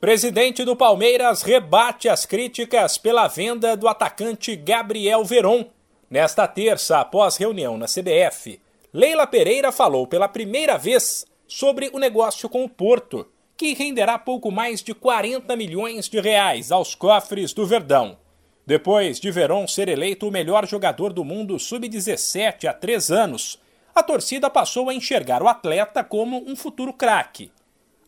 Presidente do Palmeiras rebate as críticas pela venda do atacante Gabriel Veron. Nesta terça, após reunião na CBF, Leila Pereira falou pela primeira vez sobre o negócio com o Porto, que renderá pouco mais de 40 milhões de reais aos cofres do Verdão. Depois de Veron ser eleito o melhor jogador do mundo sub-17 há três anos, a torcida passou a enxergar o atleta como um futuro craque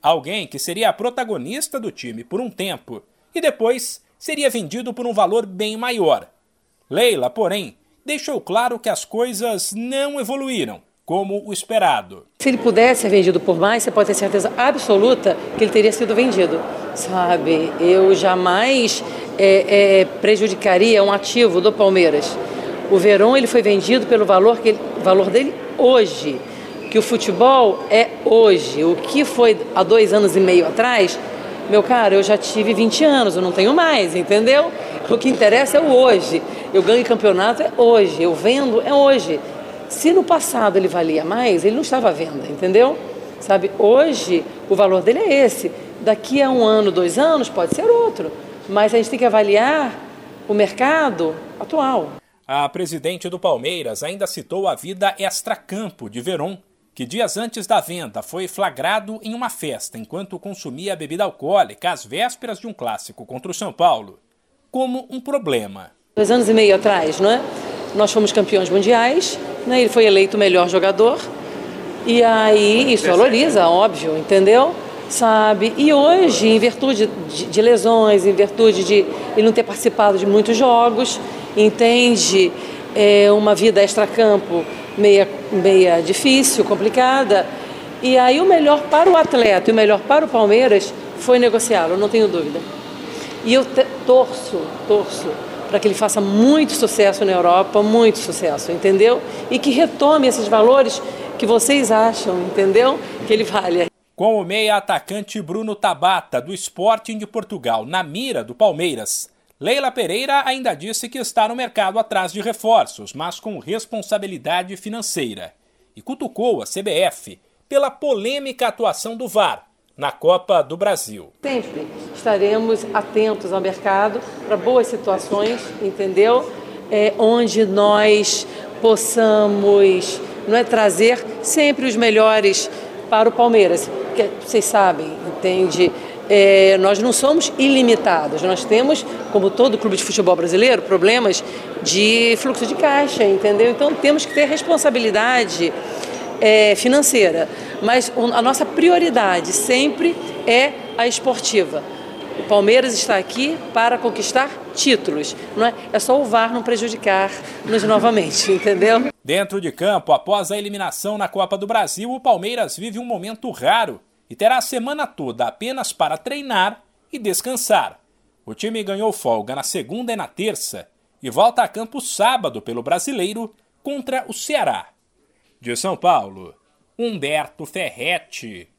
alguém que seria a protagonista do time por um tempo e depois seria vendido por um valor bem maior. Leila, porém, deixou claro que as coisas não evoluíram como o esperado. Se ele pudesse ser vendido por mais, você pode ter certeza absoluta que ele teria sido vendido. Sabe, eu jamais é, é, prejudicaria um ativo do Palmeiras. O Verón ele foi vendido pelo valor, que ele, valor dele hoje que o futebol é hoje. O que foi há dois anos e meio atrás, meu caro, eu já tive 20 anos, eu não tenho mais, entendeu? O que interessa é o hoje. Eu ganho campeonato é hoje, eu vendo é hoje. Se no passado ele valia mais, ele não estava à venda, entendeu? Sabe, hoje o valor dele é esse. Daqui a um ano, dois anos, pode ser outro. Mas a gente tem que avaliar o mercado atual. A presidente do Palmeiras ainda citou a vida extra-campo de Veron, que dias antes da venda foi flagrado em uma festa enquanto consumia bebida alcoólica às vésperas de um clássico contra o São Paulo, como um problema. Dois anos e meio atrás, não é? Nós fomos campeões mundiais, né? ele foi eleito o melhor jogador, e aí isso valoriza, óbvio, entendeu? Sabe? E hoje, em virtude de, de lesões, em virtude de ele não ter participado de muitos jogos, entende? É uma vida extra-campo meia, meia difícil, complicada. E aí o melhor para o atleta e o melhor para o Palmeiras foi negociá-lo, não tenho dúvida. E eu torço, torço para que ele faça muito sucesso na Europa, muito sucesso, entendeu? E que retome esses valores que vocês acham, entendeu? Que ele vale. Com o meia atacante Bruno Tabata, do Sporting de Portugal, na mira do Palmeiras, Leila Pereira ainda disse que está no mercado atrás de reforços, mas com responsabilidade financeira. E cutucou a CBF pela polêmica atuação do VAR na Copa do Brasil. Sempre estaremos atentos ao mercado para boas situações, entendeu? É, onde nós possamos não é, trazer sempre os melhores para o Palmeiras. Porque vocês sabem, entende? É, nós não somos ilimitados, nós temos, como todo clube de futebol brasileiro, problemas de fluxo de caixa, entendeu? Então temos que ter responsabilidade é, financeira, mas a nossa prioridade sempre é a esportiva. O Palmeiras está aqui para conquistar títulos, não é? É só o VAR não prejudicar-nos novamente, entendeu? Dentro de campo, após a eliminação na Copa do Brasil, o Palmeiras vive um momento raro e terá a semana toda apenas para treinar e descansar. O time ganhou folga na segunda e na terça e volta a campo sábado pelo Brasileiro contra o Ceará. De São Paulo, Humberto Ferretti.